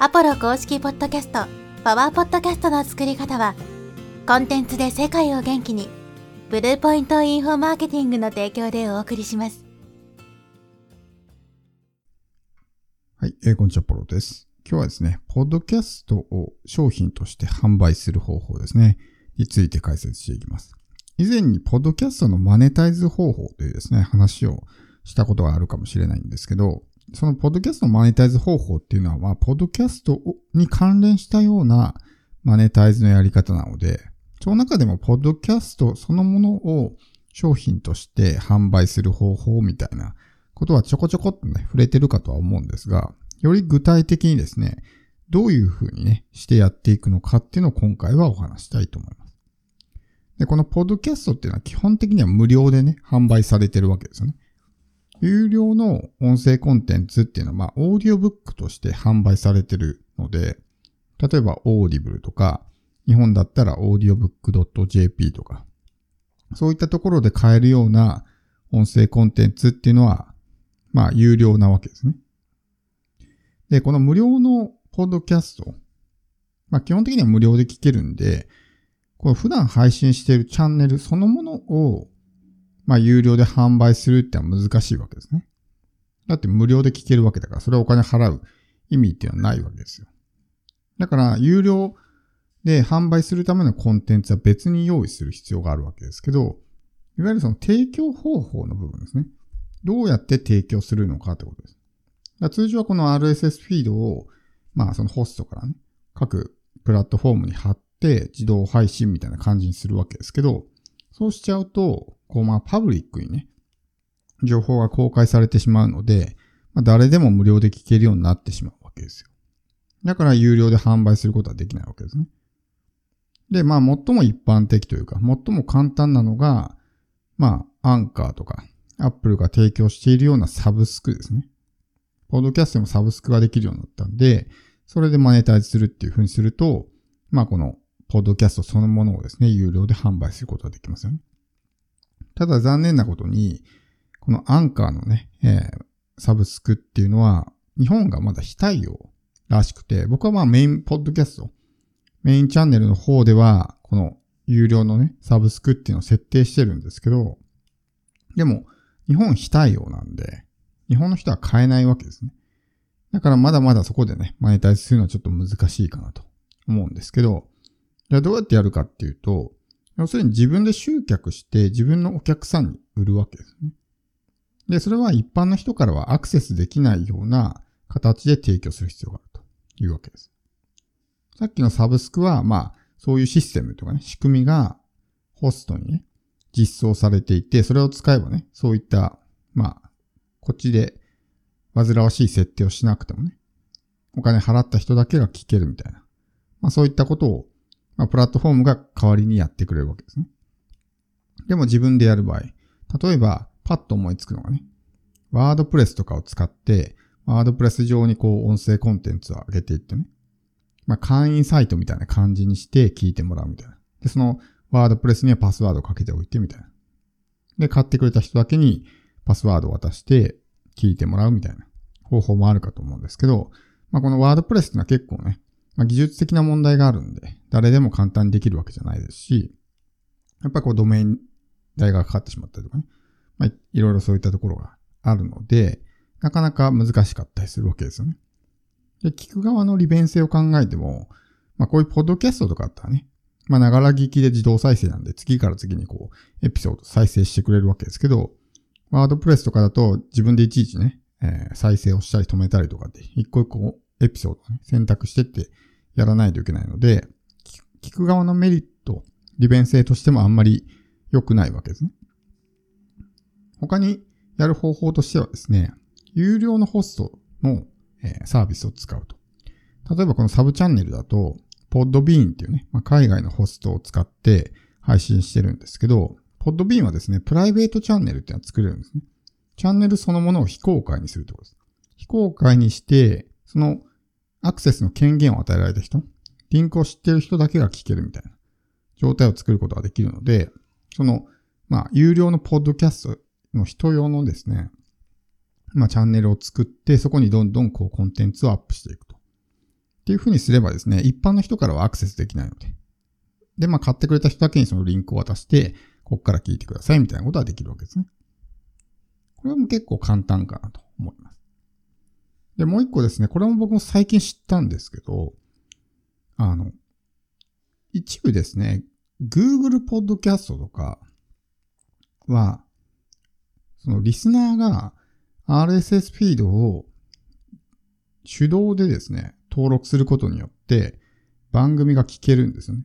アポロ公式ポッドキャスト、パワーポッドキャストの作り方は、コンテンツで世界を元気に、ブルーポイントインフォマーケティングの提供でお送りします。はい、えーこんにちは、ポロです。今日はですね、ポッドキャストを商品として販売する方法ですね、について解説していきます。以前に、ポッドキャストのマネタイズ方法というですね、話をしたことがあるかもしれないんですけど、そのポッドキャストのマネタイズ方法っていうのは、まあ、ポッドキャストに関連したようなマネタイズのやり方なので、その中でも、ポッドキャストそのものを商品として販売する方法みたいなことはちょこちょこっとね、触れてるかとは思うんですが、より具体的にですね、どういうふうにね、してやっていくのかっていうのを今回はお話したいと思います。で、このポッドキャストっていうのは基本的には無料でね、販売されてるわけですよね。有料の音声コンテンツっていうのは、まあ、オーディオブックとして販売されてるので、例えば、オーディブルとか、日本だったら、オーディオブック .jp とか、そういったところで買えるような音声コンテンツっていうのは、まあ、有料なわけですね。で、この無料のポッドキャスト、まあ、基本的には無料で聞けるんで、この普段配信しているチャンネルそのものを、まあ、有料で販売するってのは難しいわけですね。だって無料で聞けるわけだから、それはお金払う意味っていうのはないわけですよ。だから、有料で販売するためのコンテンツは別に用意する必要があるわけですけど、いわゆるその提供方法の部分ですね。どうやって提供するのかってことです。だから通常はこの RSS フィードを、まあそのホストからね、各プラットフォームに貼って自動配信みたいな感じにするわけですけど、そうしちゃうと、こうまあパブリックにね、情報が公開されてしまうので、まあ、誰でも無料で聞けるようになってしまうわけですよ。だから有料で販売することはできないわけですね。で、まあ最も一般的というか、最も簡単なのが、まあアンカーとか、アップルが提供しているようなサブスクですね。ポッドキャストでもサブスクができるようになったんで、それでマネタイズするっていう風にすると、まあこの、ポッドキャストそのものをですね、有料で販売することができますよね。ただ残念なことに、このアンカーのね、えーサブスクっていうのは、日本がまだ非対応らしくて、僕はまあメインポッドキャスト、メインチャンネルの方では、この有料のね、サブスクっていうのを設定してるんですけど、でも、日本非対応なんで、日本の人は買えないわけですね。だからまだまだそこでね、マネタイズするのはちょっと難しいかなと思うんですけど、じゃあどうやってやるかっていうと、要するに自分で集客して自分のお客さんに売るわけですね。で、それは一般の人からはアクセスできないような形で提供する必要があるというわけです。さっきのサブスクは、まあ、そういうシステムとかね、仕組みがホストにね、実装されていて、それを使えばね、そういった、まあ、こっちで煩わしい設定をしなくてもね、お金払った人だけが聞けるみたいな。まあそういったことを、まあプラットフォームが代わりにやってくれるわけですね。でも自分でやる場合、例えばパッと思いつくのがね、ワードプレスとかを使って、ワードプレス上にこう音声コンテンツを上げていってね、まあ会員サイトみたいな感じにして聞いてもらうみたいな。で、そのワードプレスにはパスワードをかけておいてみたいな。で、買ってくれた人だけにパスワードを渡して聞いてもらうみたいな方法もあるかと思うんですけど、まあこのワードプレスってのは結構ね、まあ技術的な問題があるんで、誰でも簡単にできるわけじゃないですし、やっぱりこうドメイン代がかかってしまったりとかね、まあいろいろそういったところがあるので、なかなか難しかったりするわけですよね。で、聞く側の利便性を考えても、まあこういうポッドキャストとかあったらね、まあながら聞きで自動再生なんで次から次にこうエピソード再生してくれるわけですけど、ワードプレスとかだと自分でいちいちね、えー再生をしたり止めたりとかって一個一個エピソードね、選択してってやらないといけないので、聞く側のメリット、利便性としてもあんまり良くないわけですね。他にやる方法としてはですね、有料のホストの、えサービスを使うと。例えばこのサブチャンネルだと、ポッドビーンっていうね、まあ、海外のホストを使って配信してるんですけど、ポッドビーンはですね、プライベートチャンネルっていうのを作れるんですね。チャンネルそのものを非公開にするってことです。非公開にして、そのアクセスの権限を与えられた人、リンクを知っている人だけが聞けるみたいな状態を作ることができるので、その、まあ、有料のポッドキャストの人用のですね、まあ、チャンネルを作って、そこにどんどんこうコンテンツをアップしていくとっていうふうにすればですね、一般の人からはアクセスできないので。で、まあ買ってくれた人だけにそのリンクを渡して、ここから聞いてくださいみたいなことはできるわけですね。これも結構簡単かなと思います。で、もう一個ですね、これも僕も最近知ったんですけど、あの、一部ですね、Google Podcast とかは、そのリスナーが RSS フィードを手動でですね、登録することによって番組が聞けるんですよね。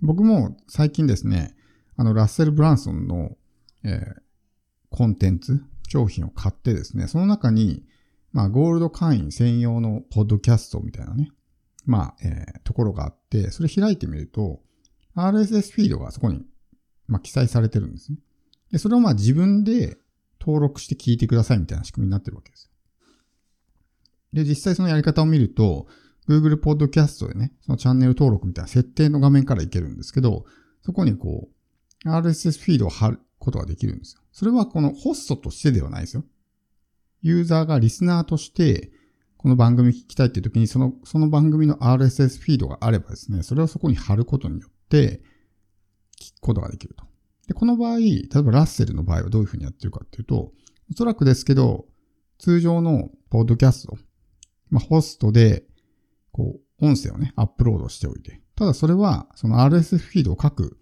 僕も最近ですね、あの、ラッセル・ブランソンの、えー、コンテンツ、商品を買ってですね、その中に、まあ、ゴールド会員専用のポッドキャストみたいなね、まあ、えー、ところがあって、それ開いてみると、RSS フィードがそこに、まあ、記載されてるんですね。で、それをまあ自分で登録して聞いてくださいみたいな仕組みになってるわけですよで、実際そのやり方を見ると、Google Podcast でね、そのチャンネル登録みたいな設定の画面からいけるんですけど、そこにこう、RSS フィードを貼ることができるんですよ。それはこのホストとしてではないですよ。ユーザーがリスナーとして、この番組聞きたいっていう時に、その、その番組の RSS フィードがあればですね、それをそこに貼ることによって、聞くことができると。で、この場合、例えばラッセルの場合はどういうふうにやってるかっていうと、おそらくですけど、通常のポッドキャスト、まあ、ホストで、こう、音声をね、アップロードしておいて、ただそれは、その RSS フィードを各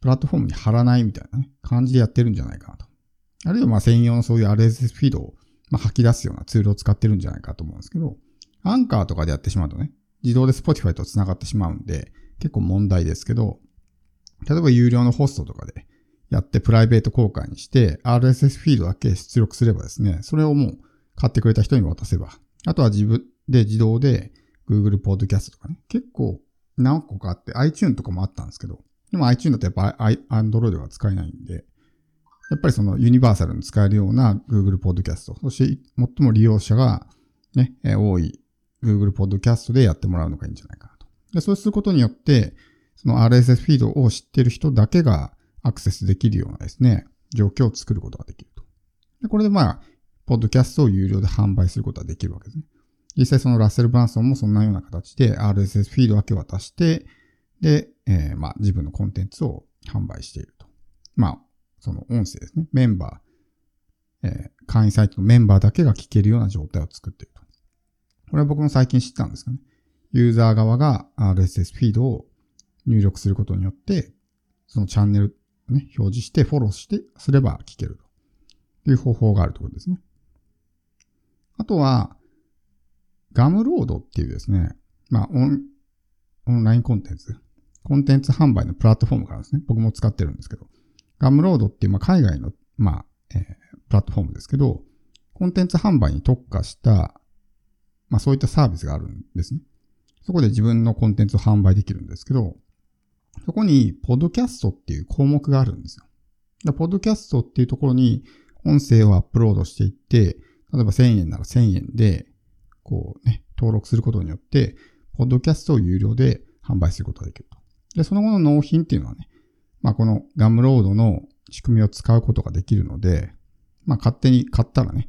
プラットフォームに貼らないみたいなね、感じでやってるんじゃないかなと。あるいはま専用のそういう RSS フィードをまあ吐き出すようなツールを使ってるんじゃないかと思うんですけど、アンカーとかでやってしまうとね、自動で Spotify と繋がってしまうんで、結構問題ですけど、例えば有料のホストとかでやってプライベート公開にして RSS フィードだけ出力すればですね、それをもう買ってくれた人に渡せば、あとは自分で自動で Google Podcast とかね、結構何個かあって iTune とかもあったんですけど、でも iTune だとやっぱ Android が使えないんで、やっぱりそのユニバーサルに使えるような Google Podcast、そして最も利用者がね、多い Google Podcast でやってもらうのがいいんじゃないかなと。で、そうすることによって、その RSS フィードを知っている人だけがアクセスできるようなですね、状況を作ることができると。で、これでまあ、ポッドキャストを有料で販売することができるわけですね。実際そのラッセル・ブランソンもそんなような形で RSS フィードだけ渡して、で、えー、まあ自分のコンテンツを販売していると。まあ、その音声ですね。メンバー、えー、会員サイトのメンバーだけが聞けるような状態を作っていると。これは僕も最近知ったんですかね。ユーザー側が RSS フィードを入力することによって、そのチャンネルね、表示してフォローして、すれば聞けるという方法があるということですね。あとは、ガムロードっていうですね、まあオン、オンラインコンテンツ、コンテンツ販売のプラットフォームがあるんですね。僕も使ってるんですけど。ガムロードっていう、まあ、海外の、まあ、えー、プラットフォームですけど、コンテンツ販売に特化した、まあ、そういったサービスがあるんですね。そこで自分のコンテンツを販売できるんですけど、そこに、ポッドキャストっていう項目があるんですよ。ポッドキャストっていうところに、音声をアップロードしていって、例えば1000円なら1000円で、こうね、登録することによって、ポッドキャストを有料で販売することができると。で、その後の納品っていうのはね、まあこのガムロードの仕組みを使うことができるので、まあ勝手に買ったらね、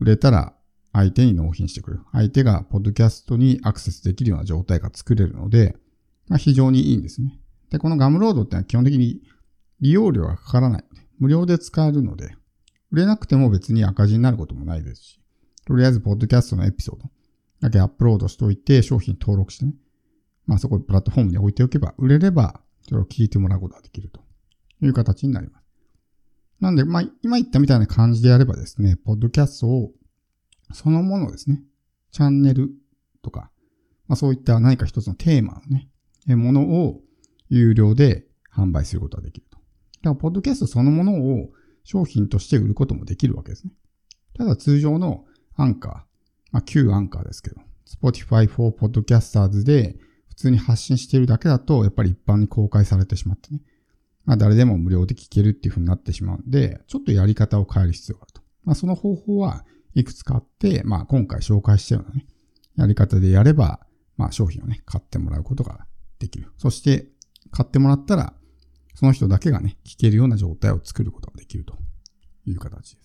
売れたら相手に納品してくれる。相手がポッドキャストにアクセスできるような状態が作れるので、まあ非常にいいんですね。で、このガムロードってのは基本的に利用料がかからない、無料で使えるので、売れなくても別に赤字になることもないですし、とりあえずポッドキャストのエピソードだけアップロードしておいて、商品登録してね、まあそこプラットフォームに置いておけば、売れればそれを聞いてもらうことができるという形になります。なんで、まあ、今言ったみたいな感じでやればですね、ポッドキャストをそのものですね、チャンネルとか、まあそういった何か一つのテーマのね、ものを有料で販売することができると。だから、ポッドキャストそのものを商品として売ることもできるわけですね。ただ通常のアンカー、まあ旧アンカーですけど、Spotify for Podcasters で普通に発信しているだけだと、やっぱり一般に公開されてしまってね。まあ誰でも無料で聞けるっていう風になってしまうんで、ちょっとやり方を変える必要があると。まあその方法はいくつかあって、まあ今回紹介したようなね、やり方でやれば、まあ商品をね、買ってもらうことができる。そして買ってもらったら、その人だけがね、聞けるような状態を作ることができるという形です。